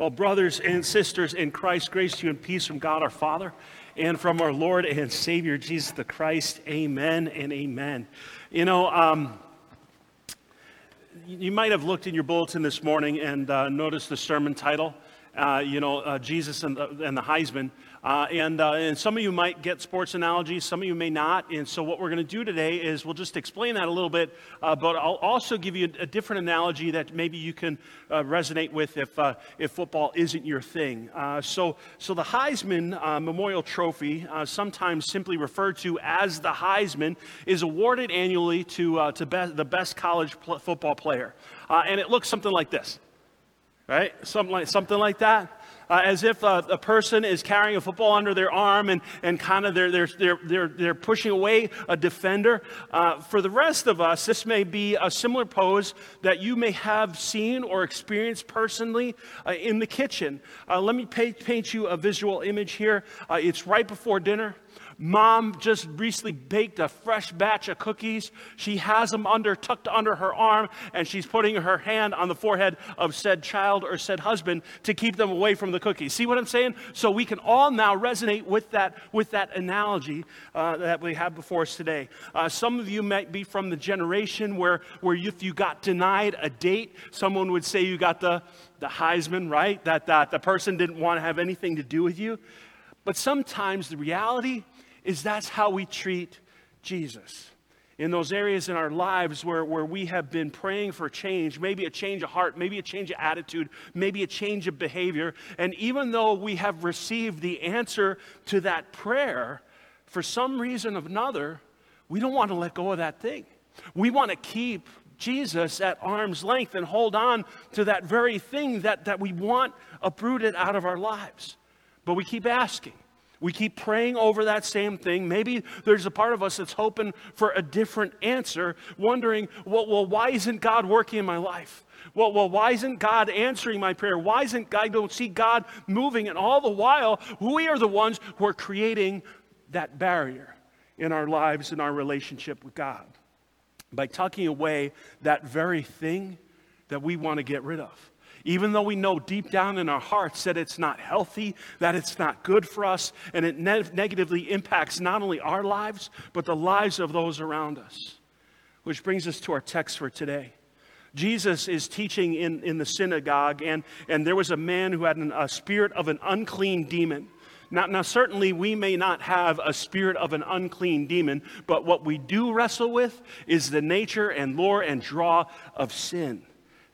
Well, brothers and sisters in Christ, grace to you and peace from God our Father and from our Lord and Savior Jesus the Christ. Amen and amen. You know, um, you might have looked in your bulletin this morning and uh, noticed the sermon title. Uh, you know, uh, Jesus and the, and the Heisman. Uh, and, uh, and some of you might get sports analogies, some of you may not. And so, what we're going to do today is we'll just explain that a little bit, uh, but I'll also give you a, a, different analogy that maybe you can uh, resonate with if, uh, if football isn't your thing. Uh, so, so, the Heisman Memorial Trophy, sometimes simply referred to as the Heisman, is awarded annually to, to be- the best college pl- football player. and it looks something like this, right? Something like, something like that uh, as if a, a, person is carrying a football under their arm and, and kind of they're, they're, they're, they're, they're pushing away a defender. Uh, for the rest of us, this may be a similar pose that you may have seen or experienced personally uh, in the kitchen. Uh, let me paint, paint you a visual image here. Uh, it's right before dinner. Mom just recently baked a fresh batch of cookies. She has them under, tucked under her arm, and she's putting her hand on the forehead of said child or said husband to keep them away from the cookies. See what I'm saying? So we can all now resonate with that, with that analogy uh, that we have before us today. Uh, some of you might be from the generation where, where if you got denied a date, someone would say you got the, the Heisman, right? That, that the person didn't want to have anything to do with you. But sometimes the reality is that's how we treat Jesus. In those areas in our lives where, where we have been praying for change, maybe a change of heart, maybe a change of attitude, maybe a change of behavior, and even though we have received the answer to that prayer, for some reason or another, we don't want to let go of that thing. We want to keep Jesus at arm's length and hold on to that very thing that, that we want uprooted out of our lives. But we keep asking. We keep praying over that same thing. Maybe there's a part of us that's hoping for a different answer, wondering, well, well why isn't God working in my life? Well, well, why isn't God answering my prayer? Why isn't God, I don't see God moving? And all the while, we are the ones who are creating that barrier in our lives and our relationship with God by tucking away that very thing that we want to get rid of. Even though we know deep down in our hearts that it's not healthy, that it's not good for us, and it ne- negatively impacts not only our lives, but the lives of those around us. Which brings us to our text for today. Jesus is teaching in, in the synagogue, and, and there was a man who had an, a spirit of an unclean demon. Now, now, certainly we may not have a spirit of an unclean demon, but what we do wrestle with is the nature and lure and draw of sin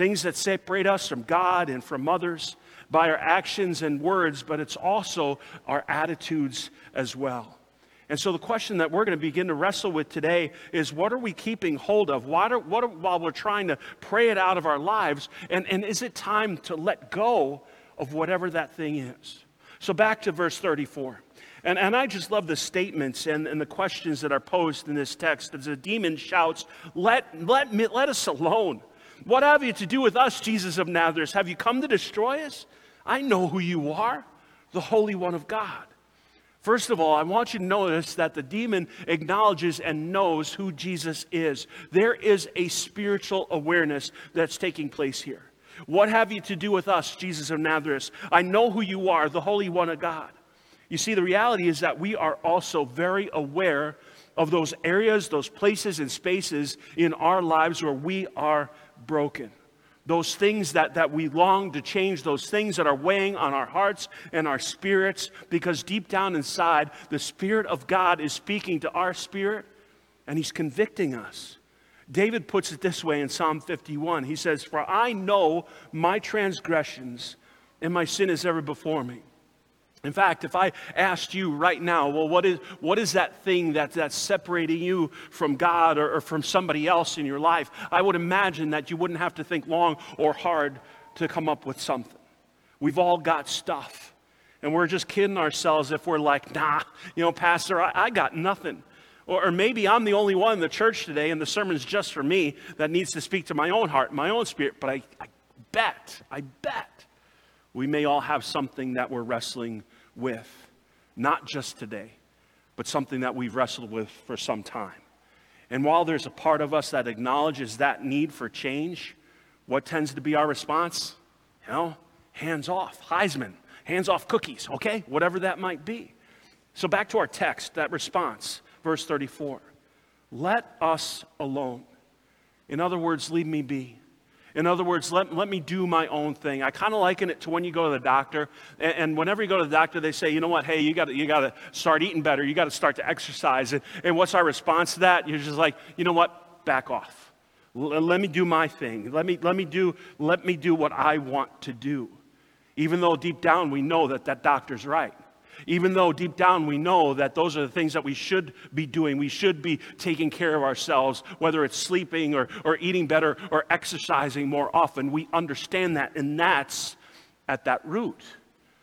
things that separate us from God and from others by our actions and words, but it's also our attitudes as well. And so, the question that we're going to begin to wrestle with today is what are we keeping hold of? What are, what are, while we're trying to pray it out of our lives? And, and is it time to let go of whatever that thing is? So, back to verse 34. And, and I just love the statements and, and the questions that are posed in this text as the demon shouts, Let, let, me, let us alone. What have you to do with us, Jesus of Nazareth? Have you come to destroy us? I know who you are, the Holy One of God. First of all, I want you to notice that the demon acknowledges and knows who Jesus is. There is a spiritual awareness that's taking place here. What have you to do with us, Jesus of Nazareth? I know who you are, the Holy One of God. You see, the reality is that we are also very aware of those areas, those places, and spaces in our lives where we are broken. Those things that, that we long to change, those things that are weighing on our hearts and our spirits, because deep down inside, the Spirit of God is speaking to our spirit and He's convicting us. David puts it this way in Psalm 51 He says, For I know my transgressions, and my sin is ever before me. In fact, if I asked you right now, well, what is, what is that thing that, that's separating you from God or, or from somebody else in your life? I would imagine that you wouldn't have to think long or hard to come up with something. We've all got stuff. And we're just kidding ourselves if we're like, nah, you know, Pastor, I, I got nothing. Or, or, maybe I'm the only one in the church today and the sermon's just for me that needs to speak to my own heart, my own spirit. But I, I bet, I bet we may all have something that we're wrestling with, not just today, but something that we've wrestled with for some time. And while there's a part of us that acknowledges that need for change, what tends to be our response? You know, hands off. Heisman, hands off cookies, okay? Whatever that might be. So back to our text, that response, verse 34. Let us alone. In other words, leave me be. In other words, let, let me do my own thing. I kind of liken it to when you go to the doctor, and, and, whenever you go to the doctor, they say, you know what, hey, you got you to start eating better. You got to start to exercise. And, and what's our response to that? You're just like, you know what, back off. L- let me do my thing. Let me, let, me do, let me do what I want to do. Even though deep down we know that that doctor's right. Even though deep down we know that those are the things that we should be doing. We should be taking care of ourselves, whether it's sleeping or, or eating better or exercising more often. We understand that, and that's at that root.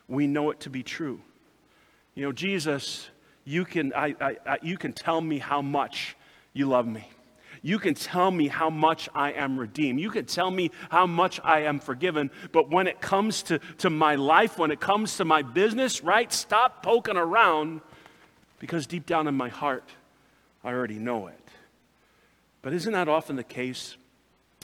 We know it to be true. You know, Jesus, you can, I, I, I you can tell me how much you love me. You can tell me how much I am redeemed. You can tell me how much I am forgiven. But when it comes to, to my life, when it comes to my business, right, stop poking around because deep down in my heart, I already know it. But isn't that often the case?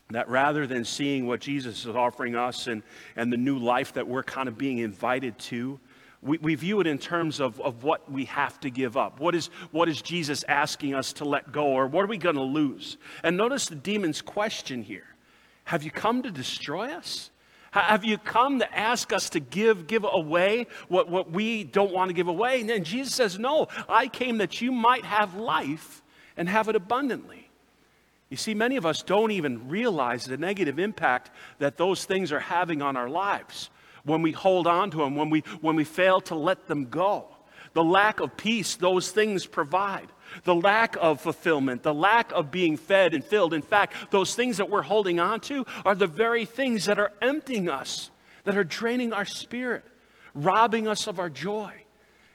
That rather than seeing what Jesus is offering us and, and the new life that we're kind of being invited to, we, we view it in terms of, of what we have to give up. What is, what is Jesus asking us to let go, or what are we going to lose? And notice the demon's question here Have you come to destroy us? Have you come to ask us to give, give away what, what we don't want to give away? And then Jesus says, No, I came that you might have life and have it abundantly. You see, many of us don't even realize the negative impact that those things are having on our lives when we hold on to them, when we, when we fail to let them go. The lack of peace those things provide, the lack of fulfillment, the lack of being fed and filled. In fact, those things that we're holding on to are the very things that are emptying us, that are draining our spirit, robbing us of our joy.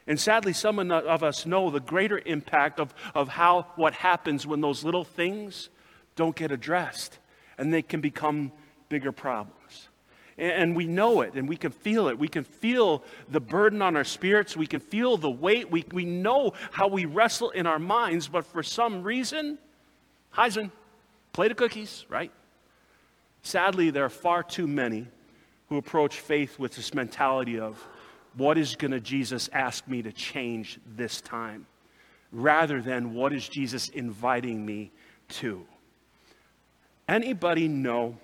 And sadly, some of us know the greater impact of, of how what happens when those little things don't get addressed and they can become bigger problems and we know it and we can feel it. We can feel the burden on our spirits. We can feel the weight. We, we know how we wrestle in our minds, but for some reason, Heisman, plate of cookies, right? Sadly, there are far too many who approach faith with this mentality of, what is going to Jesus ask me to change this time? Rather than, what is Jesus inviting me to? Anybody know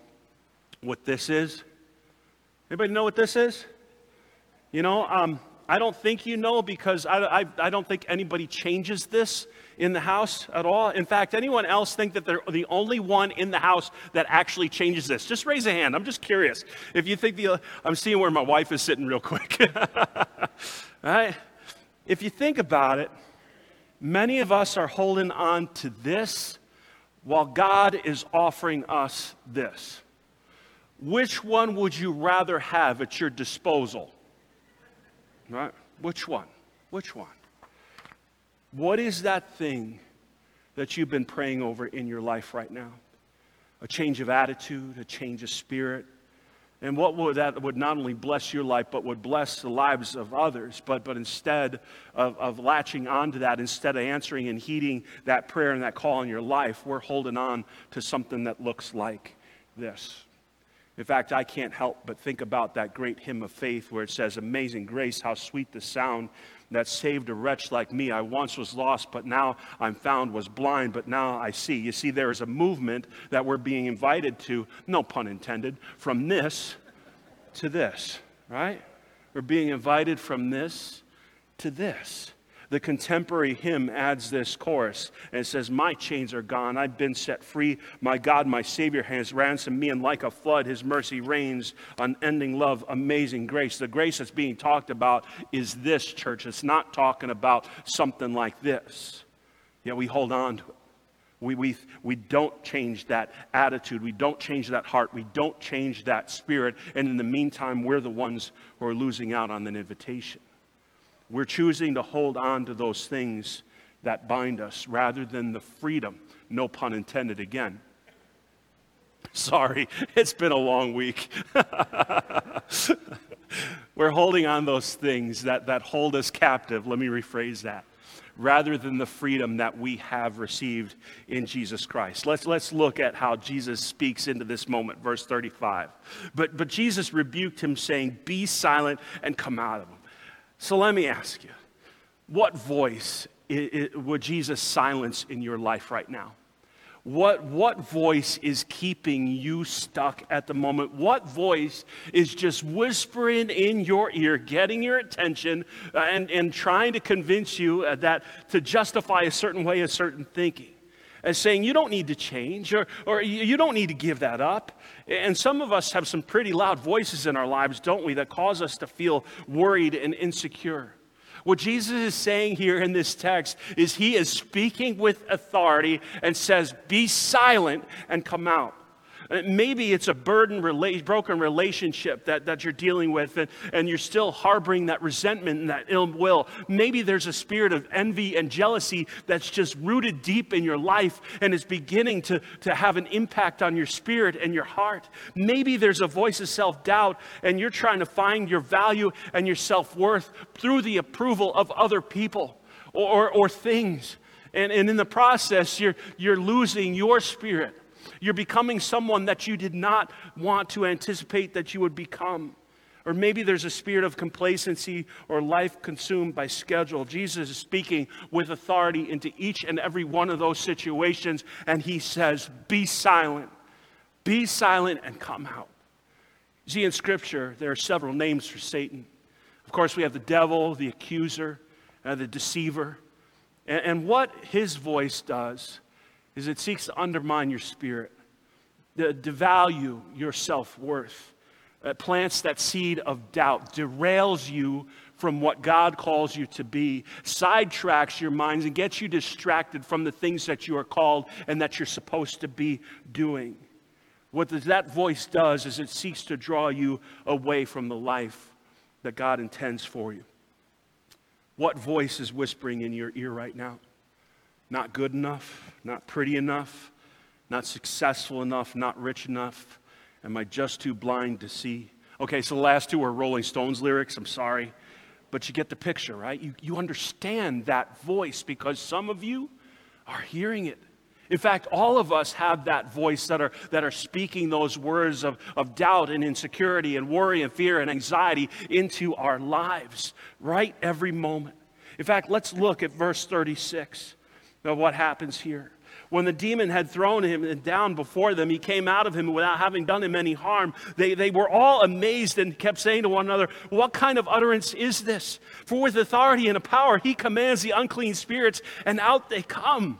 what this is? Anybody know what this is? You know, um, I don't think you know because I, I, I, don't think anybody changes this in the house at all. In fact, anyone else think that they're the only one in the house that actually changes this? Just raise a hand. I'm just curious. If you think the, I'm seeing where my wife is sitting real quick. right? If you think about it, many of us are holding on to this while God is offering us this. Which one would you rather have at your disposal? Right? Which one? Which one? What is that thing that you've been praying over in your life right now? A change of attitude, a change of spirit. And what would that would not only bless your life, but would bless the lives of others. But, but instead of, of latching onto that, instead of answering and heeding that prayer and that call in your life, we're holding on to something that looks like this. In fact, I can't help but think about that great hymn of faith where it says, Amazing grace, how sweet the sound that saved a wretch like me. I once was lost, but now I'm found, was blind, but now I see. You see, there is a movement that we're being invited to, no pun intended, from this to this, right? We're being invited from this to this. The contemporary hymn adds this chorus, and it says, My chains are gone, I've been set free. My God, my Savior has ransomed me, and like a flood, his mercy reigns, unending love, amazing grace. The grace that's being talked about is this, church. It's not talking about something like this. Yet we hold on to it. We, we, we don't change that attitude. We don't change that heart. We don't change that spirit. And in the meantime, we're the ones who are losing out on an invitation. We're choosing to hold on to those things that bind us rather than the freedom, no pun intended again. Sorry, it's been a long week. We're holding on those things that, that hold us captive. Let me rephrase that. rather than the freedom that we have received in Jesus Christ. Let's, let's look at how Jesus speaks into this moment, verse 35. But, but Jesus rebuked him, saying, Be silent and come out of him. So let me ask you, what voice would Jesus silence in your life right now? What, what voice is keeping you stuck at the moment? What voice is just whispering in your ear, getting your attention, uh, and, and trying to convince you uh, that to justify a certain way, a certain thinking? As saying you don't need to change or, or you don't need to give that up. And some of us have some pretty loud voices in our lives, don't we, that cause us to feel worried and insecure. What Jesus is saying here in this text is he is speaking with authority and says, Be silent and come out. Uh, maybe it's a burden, rela- broken relationship that, that you're dealing with, and, and you're still harboring that resentment and that ill will. Maybe there's a spirit of envy and jealousy that's just rooted deep in your life and is beginning to, to have an impact on your spirit and your heart. Maybe there's a voice of self doubt, and you're trying to find your value and your self worth through the approval of other people or, or, or things. And, and in the process, you're, you're losing your spirit. You're becoming someone that you did not want to anticipate that you would become. Or maybe there's a spirit of complacency or life consumed by schedule. Jesus is speaking with authority into each and every one of those situations, and he says, Be silent. Be silent and come out. See, in Scripture, there are several names for Satan. Of course, we have the devil, the accuser, uh, the deceiver. And, and what his voice does is it seeks to undermine your spirit, to devalue your self worth. It uh, plants that seed of doubt, derails you from what God calls you to be, sidetracks your minds, and gets you distracted from the things that you are called and that you're supposed to be doing. What that voice does is it seeks to draw you away from the life that God intends for you. What voice is whispering in your ear right now? Not good enough, not pretty enough, not successful enough, not rich enough. Am I just too blind to see? Okay, so the last two are Rolling Stones lyrics. I'm sorry. But you get the picture, right? You, you understand that voice because some of you are hearing it. In fact, all of us have that voice that are, that are speaking those words of, of doubt and insecurity and worry and fear and anxiety into our lives right every moment. In fact, let's look at verse 36 of what happens here. When the demon had thrown him down before them, he came out of him without having done him any harm. They, they were all amazed and kept saying to one another, What kind of utterance is this? For with authority and a power, he commands the unclean spirits, and out they come.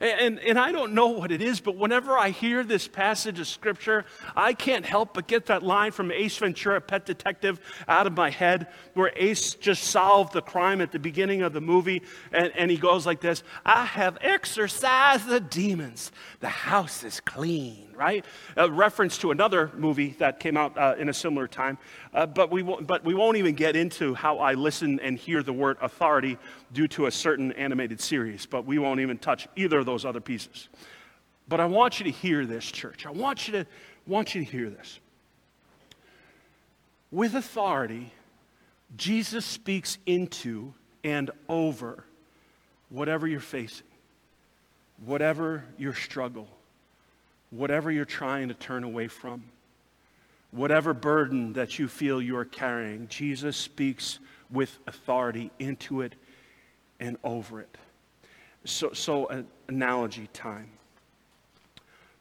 And, and I don't know what it is, but whenever I hear this passage of Scripture, I can't help but get that line from Ace Ventura, Pet Detective, out of my head, where Ace just solved the crime at the beginning of the movie. And, and he goes like this I have exorcised the demons. The house is clean right? A reference to another movie that came out uh, in a similar time. Uh, but, we won't, but we won't even get into how I listen and hear the word authority due to a certain animated series. But we won't even touch either those other pieces. But I want you to hear this, church. I want you to, want you to hear this. With authority, Jesus speaks into and over whatever you're facing, whatever your struggle, whatever you're trying to turn away from, whatever burden that you feel you are carrying, Jesus speaks with authority into it and over it. So, so an analogy time.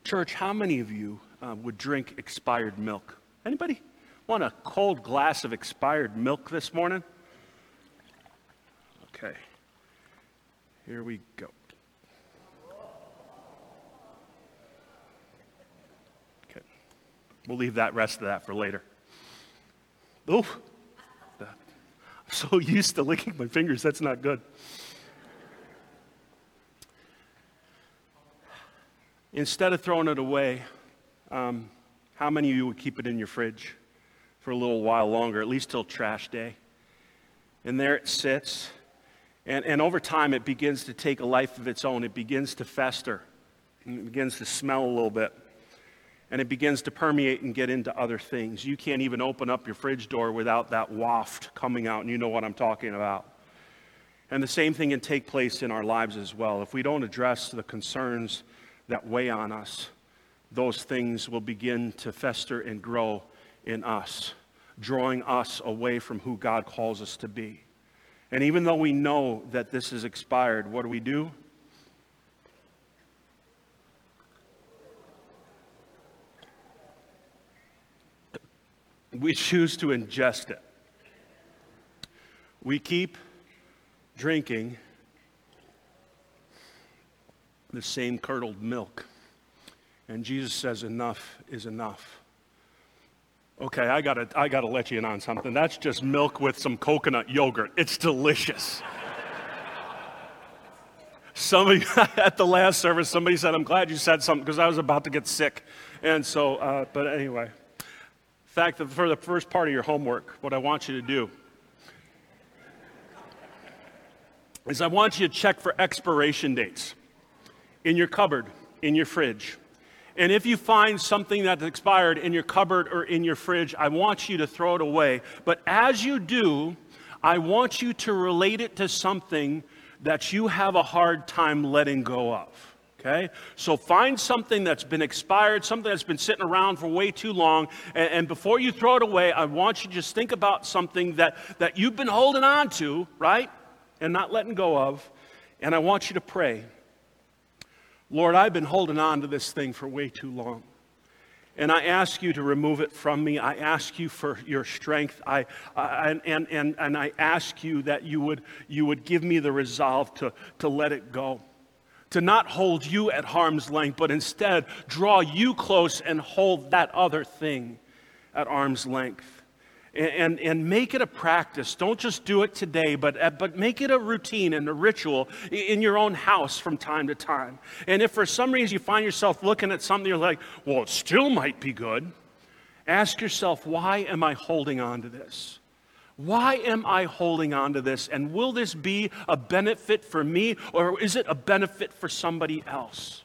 Church, how many of you uh, would drink expired milk? Anybody want a cold glass of expired milk this morning? Okay. Here we go. Okay, we'll leave that rest of that for later. Oh, I'm so used to licking my fingers, that's not good. Instead of throwing it away, um, how many of you would keep it in your fridge for a little while longer, at least till trash day? And there it sits. And, and over time, it begins to take a life of its own. It begins to fester. It begins to smell a little bit and it begins to permeate and get into other things. You can't even open up your fridge door without that waft coming out, and you know what I'm talking about. And the same thing can take place in our lives as well. If we don't address the concerns that weigh on us, those things will begin to fester and grow in us, drawing us away from who God calls us to be. And even though we know that this is expired, what do we do? We choose to ingest it. We keep drinking the same curdled milk. And Jesus says, Enough is enough. Okay, I gotta, I gotta let you in on something. That's just milk with some coconut yogurt. It's delicious. somebody at the last service, somebody said, I'm glad you said something because I was about to get sick. And so, uh, but anyway, fact, for the first part of your homework, what I want you to do is I want you to check for expiration dates in your cupboard, in your fridge. And if you find something that's expired in your cupboard or in your fridge, I want you to throw it away. But as you do, I want you to relate it to something that you have a hard time letting go of. Okay? So find something that's been expired, something that's been sitting around for way too long, and, and, before you throw it away, I want you to just think about something that, that you've been holding on to, right? And not letting go of. And I want you to pray. Lord, I've been holding on to this thing for way too long. And I ask you to remove it from me. I ask you for your strength. I, I, and, and, and I ask you that you would, you would give me the resolve to, to let it go. To not hold you at harm's length, but instead draw you close and hold that other thing at arm's length and, and make it a practice. Don't just do it today, but, uh, but make it a routine and a ritual in your own house from time to time. And if for some reason you find yourself looking at something, you're like, well, it still might be good, ask yourself, why am I holding on to this? Why am I holding on to this? And will this be a benefit for me or is it a benefit for somebody else?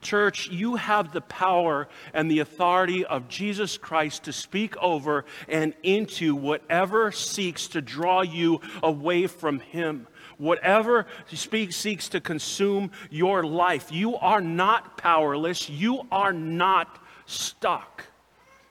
Church, you have the power and the authority of Jesus Christ to speak over and into whatever seeks to draw you away from Him. Whatever speak, seeks to consume your life. You are not powerless. You are not stuck.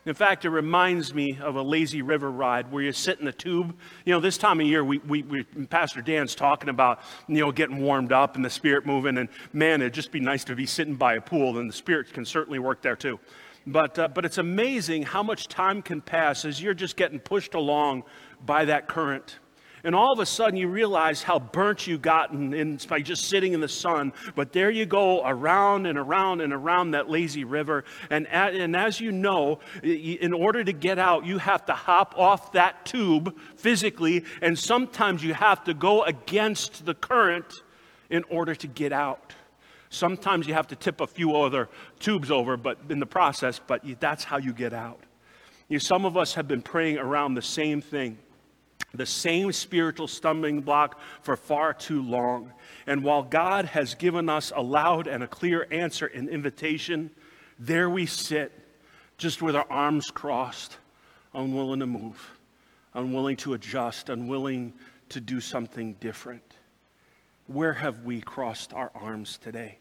In fact, it reminds me of a lazy river ride where you sit in the tube. You know, this time of year, we, we, we, Pastor Dan's talking about, you know, getting warmed up and the spirit moving. And man, it'd just be nice to be sitting by a pool, and the spirit can certainly work there too. But, uh, but it's amazing how much time can pass as you're just getting pushed along by that current. And all of a sudden, you realize how burnt you've gotten in, by just sitting in the sun. But there you go, around and around and around that lazy river. And, at, and as you know, in order to get out, you have to hop off that tube physically. And sometimes you have to go against the current in order to get out. Sometimes you have to tip a few other tubes over, but in the process, but that's how you get out. You, some of us have been praying around the same thing the same spiritual stumbling block for far too long. And while God has given us a loud and a clear answer and invitation, there we sit, just with our arms crossed, unwilling to move, unwilling to adjust, unwilling to do something different. Where have we crossed our arms today?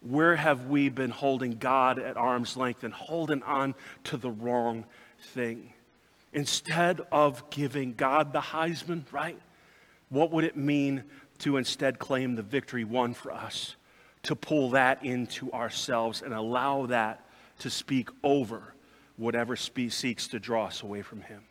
Where have we been holding God at arm's length and holding on to the wrong thing? Instead of giving God the Heisman, right? What would it mean to instead claim the victory won for us? To pull that into ourselves and allow that to speak over whatever spe- seeks to draw us away from Him.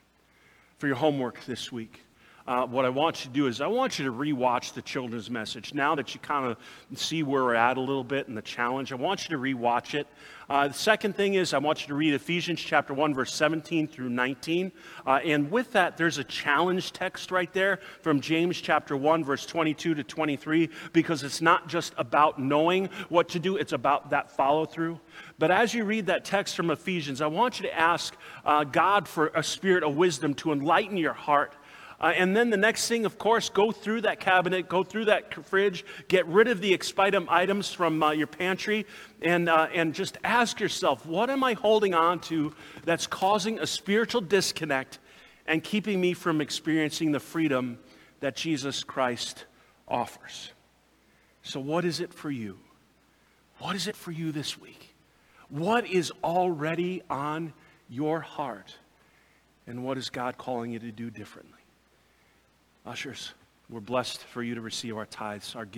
For your homework this week, uh, what I want you to do is I want you to rewatch the children's message. Now that you kind of see where we're at a little bit in the challenge, I want you to rewatch it. Uh, the second thing is I want you to read Ephesians chapter 1, verse 17 through 19. Uh, and with that, there's a challenge text right there from James chapter 1, verse 22 to 23, because it's not just about knowing what to do, it's about that follow through. But as you read that text from Ephesians, I want you to ask uh, God for a spirit of wisdom to enlighten your heart uh, and then the next thing, of course, go through that cabinet, go through that fridge, get rid of the expitem items from uh, your pantry, and, uh, and just ask yourself, what am I holding on to that's causing a spiritual disconnect and keeping me from experiencing the freedom that Jesus Christ offers? So, what is it for you? What is it for you this week? What is already on your heart? And what is God calling you to do differently? Ushers, we're blessed for you to receive our tithes, our gifts.